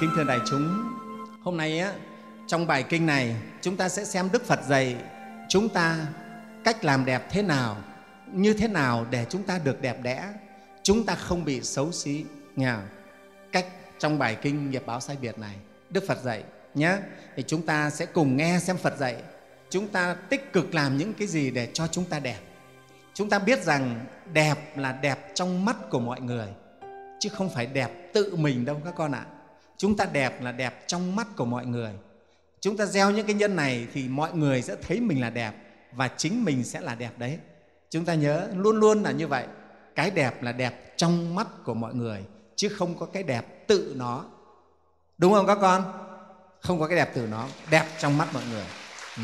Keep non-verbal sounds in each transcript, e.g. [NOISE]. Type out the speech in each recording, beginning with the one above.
Kính thưa đại chúng, hôm nay á, trong bài kinh này chúng ta sẽ xem Đức Phật dạy chúng ta cách làm đẹp thế nào, như thế nào để chúng ta được đẹp đẽ, chúng ta không bị xấu xí. Nghe Cách trong bài kinh nghiệp báo sai biệt này, Đức Phật dạy nhé. Thì chúng ta sẽ cùng nghe xem Phật dạy. Chúng ta tích cực làm những cái gì để cho chúng ta đẹp. Chúng ta biết rằng đẹp là đẹp trong mắt của mọi người, chứ không phải đẹp tự mình đâu các con ạ. À chúng ta đẹp là đẹp trong mắt của mọi người. Chúng ta gieo những cái nhân này thì mọi người sẽ thấy mình là đẹp và chính mình sẽ là đẹp đấy. Chúng ta nhớ luôn luôn là như vậy. Cái đẹp là đẹp trong mắt của mọi người chứ không có cái đẹp tự nó. Đúng không các con? Không có cái đẹp tự nó đẹp trong mắt mọi người. Ừ.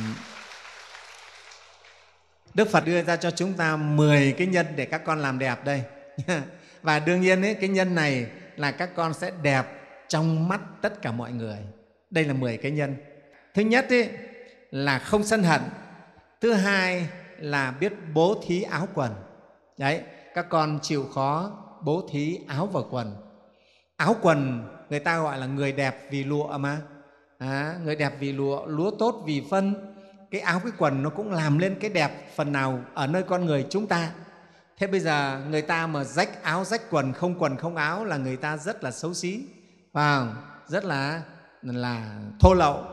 đức phật đưa ra cho chúng ta 10 cái nhân để các con làm đẹp đây. [LAUGHS] Và đương nhiên ấy, cái nhân này là các con sẽ đẹp trong mắt tất cả mọi người. Đây là 10 cái nhân. Thứ nhất ý, là không sân hận. Thứ hai là biết bố thí áo quần. Đấy các con chịu khó bố thí áo và quần. Áo quần người ta gọi là người đẹp vì lụa mà. À, người đẹp vì lụa lúa tốt vì phân. Cái áo cái quần nó cũng làm lên cái đẹp phần nào ở nơi con người chúng ta. Thế bây giờ người ta mà rách áo rách quần không quần không áo là người ta rất là xấu xí và rất là là thô lậu.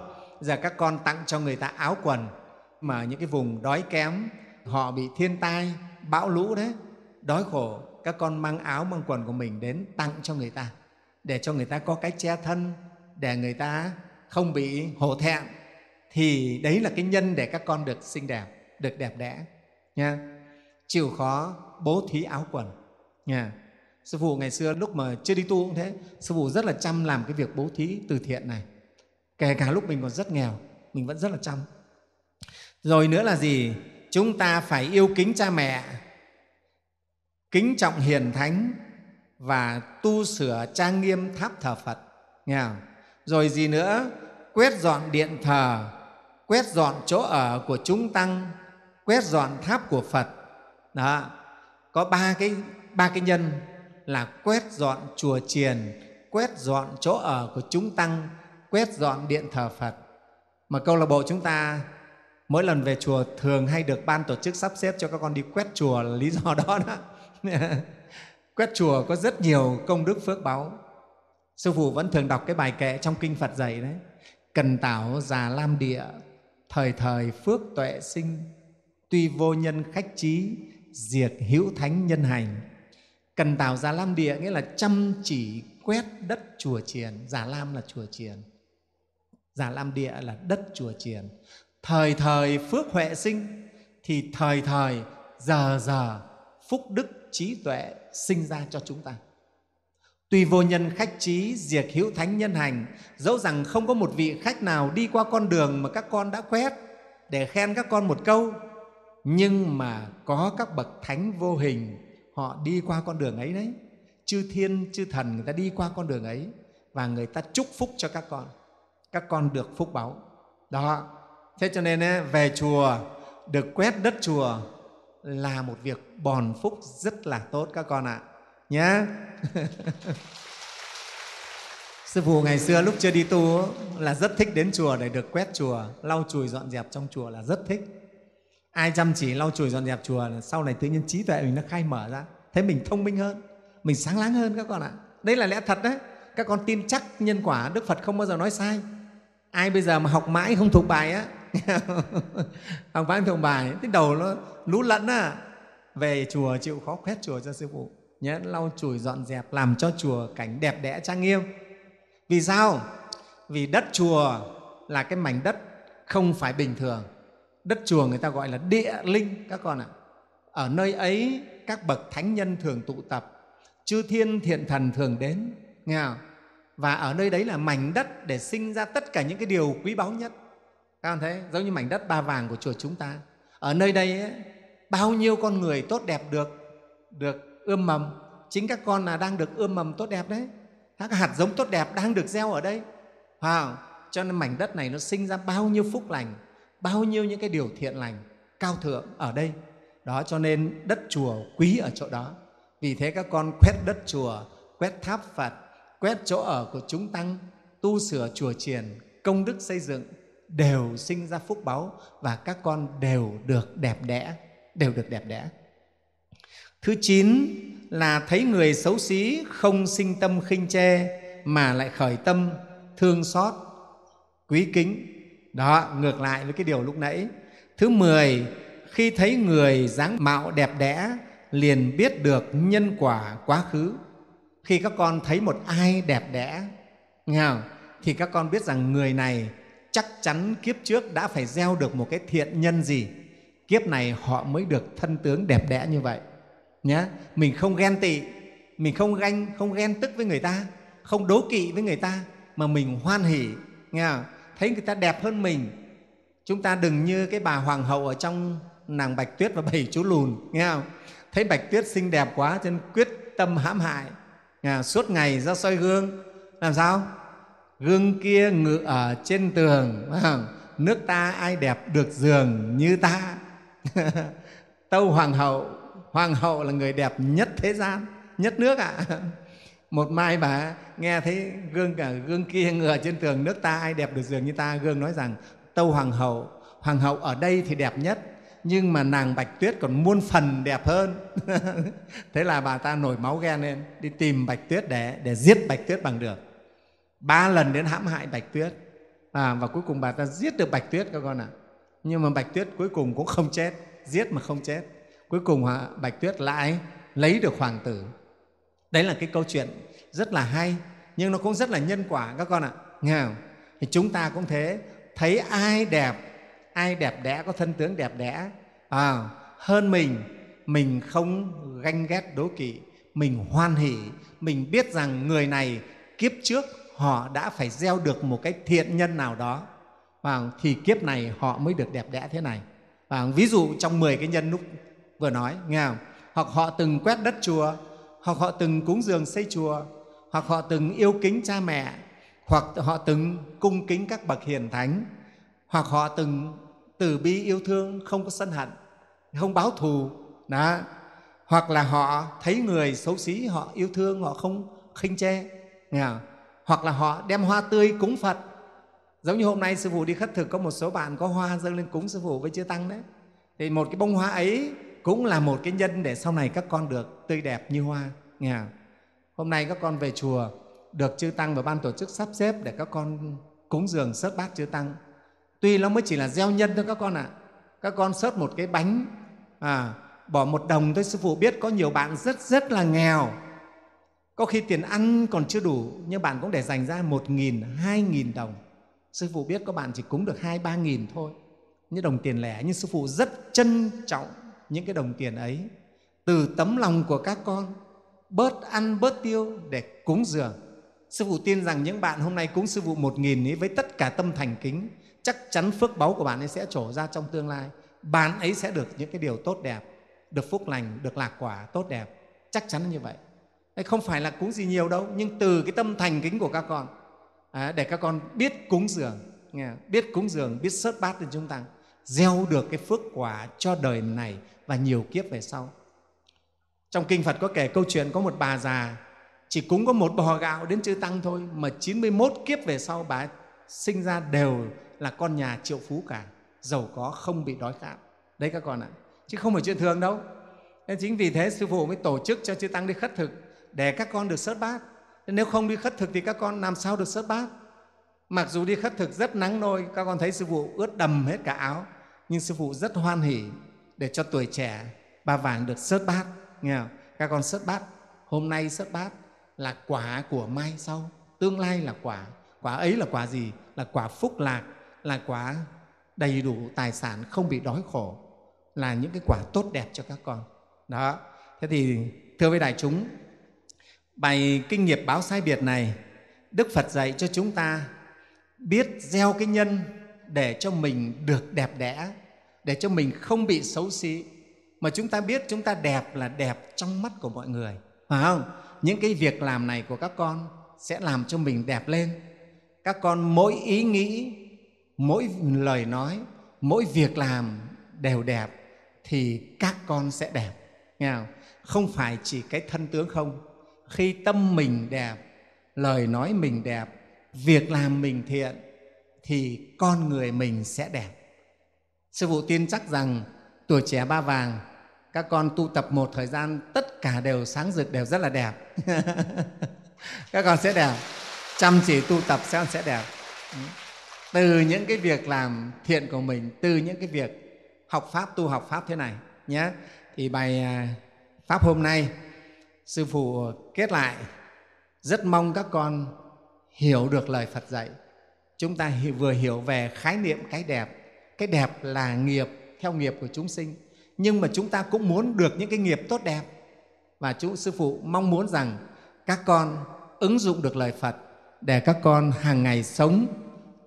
Giờ các con tặng cho người ta áo quần mà những cái vùng đói kém, họ bị thiên tai, bão lũ đấy. Đói khổ, các con mang áo, mang quần của mình đến tặng cho người ta, để cho người ta có cái che thân, để người ta không bị hổ thẹn. Thì đấy là cái nhân để các con được xinh đẹp, được đẹp đẽ, nha. Chịu khó bố thí áo quần, nha sư phụ ngày xưa lúc mà chưa đi tu cũng thế. Sư phụ rất là chăm làm cái việc bố thí từ thiện này. Kể cả lúc mình còn rất nghèo, mình vẫn rất là chăm. Rồi nữa là gì? Chúng ta phải yêu kính cha mẹ, kính trọng hiền thánh và tu sửa trang nghiêm tháp thờ phật. Nghe không? rồi gì nữa? Quét dọn điện thờ, quét dọn chỗ ở của chúng tăng, quét dọn tháp của phật. Đó. Có ba cái ba cái nhân là quét dọn chùa chiền, quét dọn chỗ ở của chúng tăng, quét dọn điện thờ phật. Mà câu lạc bộ chúng ta mỗi lần về chùa thường hay được ban tổ chức sắp xếp cho các con đi quét chùa là lý do đó đó. [LAUGHS] Quét chùa có rất nhiều công đức phước báu. Sư phụ vẫn thường đọc cái bài kệ trong kinh phật dạy đấy. Cần tảo già lam địa, thời thời phước tuệ sinh, tuy vô nhân khách trí, diệt hữu thánh nhân hành cần tảo già lam địa nghĩa là chăm chỉ quét đất chùa chiền. Già lam là chùa chiền. Già lam địa là đất chùa chiền. Thời thời phước huệ sinh thì thời thời giờ giờ phúc đức trí tuệ sinh ra cho chúng ta. Tùy vô nhân khách trí, diệt hữu thánh nhân hành, dẫu rằng không có một vị khách nào đi qua con đường mà các con đã quét để khen các con một câu, nhưng mà có các bậc thánh vô hình họ đi qua con đường ấy đấy. Chư thiên, chư thần người ta đi qua con đường ấy và người ta chúc phúc cho các con. Các con được phúc báu đó. Thế cho nên về chùa, được quét đất chùa là một việc bòn phúc rất là tốt các con ạ. Nhé [LAUGHS] sư phụ ngày xưa lúc chưa đi tu là rất thích đến chùa để được quét chùa, lau chùi dọn dẹp trong chùa là rất thích ai chăm chỉ lau chùi dọn dẹp chùa, sau này tự nhiên trí tuệ mình nó khai mở ra, thấy mình thông minh hơn, mình sáng láng hơn các con ạ. Đây là lẽ thật đấy. Các con tin chắc nhân quả đức phật không bao giờ nói sai. Ai bây giờ mà học mãi không thuộc bài á? [LAUGHS] Học mãi không thuộc bài, cái đầu nó lú lẫn á. Về chùa chịu khó khoét chùa cho sư phụ nhé lau chùi dọn dẹp, làm cho chùa cảnh đẹp đẽ trang nghiêm. Vì sao? Vì đất chùa là cái mảnh đất không phải bình thường đất chùa người ta gọi là địa linh các con ạ. Ở nơi ấy các bậc thánh nhân thường tụ tập chư thiên thiện thần thường đến nghe không? và ở nơi đấy là mảnh đất để sinh ra tất cả những cái điều quý báu nhất. Các con thấy giống như mảnh đất ba vàng của chùa chúng ta. Ở nơi đây ấy, bao nhiêu con người tốt đẹp được được ươm mầm. Chính các con là đang được ươm mầm tốt đẹp đấy. Các hạt giống tốt đẹp đang được gieo ở đây. Wow. cho nên mảnh đất này nó sinh ra bao nhiêu phúc lành bao nhiêu những cái điều thiện lành, cao thượng ở đây. Đó, cho nên đất chùa quý ở chỗ đó. Vì thế các con quét đất chùa, quét tháp phật, quét chỗ ở của chúng tăng, tu sửa chùa chiền, công đức xây dựng đều sinh ra phúc báu và các con đều được đẹp đẽ, đều được đẹp đẽ. Thứ chín là thấy người xấu xí không sinh tâm khinh chê mà lại khởi tâm thương xót, quý kính đó, ngược lại với cái điều lúc nãy thứ mười, khi thấy người dáng mạo đẹp đẽ, liền biết được nhân quả quá khứ khi các con thấy một ai đẹp đẽ, nghe không? thì các con biết rằng người này chắc chắn kiếp trước đã phải gieo được một cái thiện nhân gì kiếp này họ mới được thân tướng đẹp đẽ như vậy nhé mình không ghen tị, mình không ganh, không ghen tức với người ta, không đố kỵ với người ta, mà mình hoan hỉ nghe không? Thấy người ta đẹp hơn mình. Chúng ta đừng như cái bà hoàng hậu ở trong nàng bạch tuyết và bảy chú lùn, nghe không? Thấy bạch tuyết xinh đẹp quá cho nên quyết tâm hãm hại. Nghe suốt ngày ra soi gương. Làm sao? Gương kia ngự ở trên tường nước ta ai đẹp được giường như ta? [LAUGHS] Tâu hoàng hậu hoàng hậu là người đẹp nhất thế gian, nhất nước ạ. à một mai bà nghe thấy gương cả gương kia ngựa trên tường nước ta ai đẹp được giường như ta? Gương nói rằng tâu hoàng hậu hoàng hậu ở đây thì đẹp nhất nhưng mà nàng bạch tuyết còn muôn phần đẹp hơn. [LAUGHS] Thế là bà ta nổi máu ghen lên đi tìm bạch tuyết để để giết bạch tuyết bằng được. Ba lần đến hãm hại bạch tuyết. À, và cuối cùng bà ta giết được bạch tuyết các con ạ. À. nhưng mà bạch tuyết cuối cùng cũng không chết giết mà không chết. Cuối cùng bạch tuyết lại lấy được hoàng tử đấy là cái câu chuyện rất là hay nhưng nó cũng rất là nhân quả các con ạ. Nghe không? thì chúng ta cũng thế. Thấy ai đẹp ai đẹp đẽ có thân tướng đẹp đẽ. À, hơn mình mình không ganh ghét đố kỵ mình hoan hỷ mình biết rằng người này kiếp trước họ đã phải gieo được một cái thiện nhân nào đó. Và thì kiếp này họ mới được đẹp đẽ thế này. Và ví dụ trong 10 cái nhân lúc vừa nói nghe không? hoặc họ từng quét đất chùa hoặc họ từng cúng dường xây chùa, hoặc họ từng yêu kính cha mẹ, hoặc họ từng cung kính các bậc hiền thánh, hoặc họ từng từ bi yêu thương không có sân hận, không báo thù, đó. Hoặc là họ thấy người xấu xí, họ yêu thương, họ không khinh chê, nghe không? hoặc là họ đem hoa tươi cúng phật. Giống như hôm nay sư phụ đi khất thực, có một số bạn có hoa dâng lên cúng sư phụ với chư tăng đấy. Thì một cái bông hoa ấy cũng là một cái nhân để sau này các con được tươi đẹp như hoa nghe không? hôm nay các con về chùa được chư tăng và ban tổ chức sắp xếp để các con cúng dường sớt bát chư tăng. Tuy nó mới chỉ là gieo nhân thôi các con ạ. À. các con sớt một cái bánh à, bỏ một đồng thôi sư phụ biết có nhiều bạn rất rất là nghèo. Có khi tiền ăn còn chưa đủ nhưng bạn cũng để dành ra một nghìn hai nghìn đồng. Sư phụ biết có bạn chỉ cúng được hai ba nghìn thôi. Như đồng tiền lẻ nhưng sư phụ rất trân trọng những cái đồng tiền ấy từ tấm lòng của các con, bớt ăn, bớt tiêu để cúng dường. Sư phụ tin rằng những bạn hôm nay cúng sư phụ một nghìn ấy với tất cả tâm thành kính, chắc chắn phước báu của bạn ấy sẽ trổ ra trong tương lai. Bạn ấy sẽ được những cái điều tốt đẹp, được phúc lành, được lạc quả tốt đẹp. Chắc chắn như vậy. Không phải là cúng gì nhiều đâu, nhưng từ cái tâm thành kính của các con à, để các con biết cúng dường biết cúng dường, biết sớt bát lên chúng ta gieo được cái phước quả cho đời này và nhiều kiếp về sau. Trong kinh Phật có kể câu chuyện có một bà già, chỉ cúng có một bò gạo đến chư tăng thôi, mà 91 kiếp về sau bà sinh ra đều là con nhà triệu phú cả, giàu có không bị đói khát. Đấy các con ạ, chứ không phải chuyện thường đâu. Nên chính vì thế sư phụ mới tổ chức cho chư tăng đi khất thực, để các con được sớt bát. Nếu không đi khất thực thì các con làm sao được sớt bát? Mặc dù đi khất thực rất nắng nôi, các con thấy sư phụ ướt đầm hết cả áo, nhưng sư phụ rất hoan hỉ để cho tuổi trẻ ba vàng được sớt bát, nghe không? các con sớt bát, hôm nay sớt bát là quả của mai sau, tương lai là quả quả ấy là quả gì là quả phúc lạc, là quả đầy đủ tài sản không bị đói khổ, là những cái quả tốt đẹp cho các con đó, thế thì, thưa với đại chúng, bài kinh nghiệp báo sai biệt này, đức phật dạy cho chúng ta biết gieo cái nhân để cho mình được đẹp đẽ, để cho mình không bị xấu xí. Mà chúng ta biết chúng ta đẹp là đẹp trong mắt của mọi người, phải không? Những cái việc làm này của các con sẽ làm cho mình đẹp lên. Các con mỗi ý nghĩ, mỗi lời nói, mỗi việc làm đều đẹp thì các con sẽ đẹp, nghe không? không phải chỉ cái thân tướng không. Khi tâm mình đẹp, lời nói mình đẹp việc làm mình thiện thì con người mình sẽ đẹp. Sư phụ tin chắc rằng tuổi trẻ ba vàng, các con tu tập một thời gian, tất cả đều sáng rực, đều rất là đẹp. [LAUGHS] Các con sẽ đẹp. Chăm chỉ tu tập sẽ sẽ đẹp. Từ những cái việc làm thiện của mình, từ những cái việc học pháp, tu học pháp thế này nhé. Thì bài à, pháp hôm nay, sư phụ kết lại, rất mong các con hiểu được lời phật dạy. Chúng ta vừa hiểu về khái niệm cái đẹp. Cái đẹp là nghiệp, theo nghiệp của chúng sinh. Nhưng mà chúng ta cũng muốn được những cái nghiệp tốt đẹp. Và chú, sư phụ mong muốn rằng các con ứng dụng được lời phật để các con hàng ngày sống,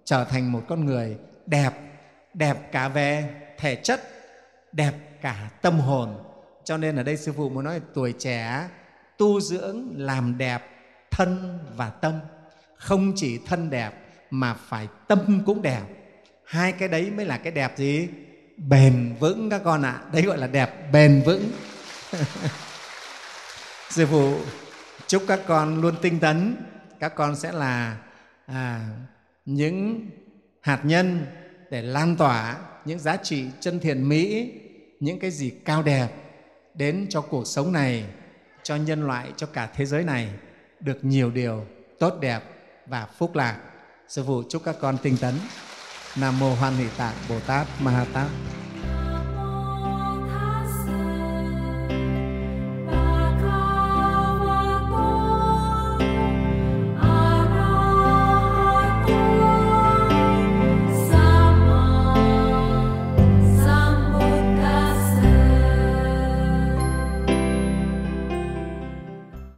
trở thành một con người đẹp đẹp cả về thể chất, đẹp cả tâm hồn. Cho nên ở đây sư phụ muốn nói tuổi trẻ tu dưỡng, làm đẹp thân và tâm không chỉ thân đẹp mà phải tâm cũng đẹp. Hai cái đấy mới là cái đẹp gì? Bền vững các con ạ. À. đấy gọi là đẹp bền vững. [LAUGHS] Sư phụ chúc các con luôn tinh tấn. Các con sẽ là à, những hạt nhân để lan tỏa những giá trị chân thiện mỹ những cái gì cao đẹp đến cho cuộc sống này cho nhân loại cho cả thế giới này được nhiều điều tốt đẹp và phúc lạc. Sư phụ chúc các con tinh tấn. Nam mô hoan hỷ tạng bồ tát ma ha tát.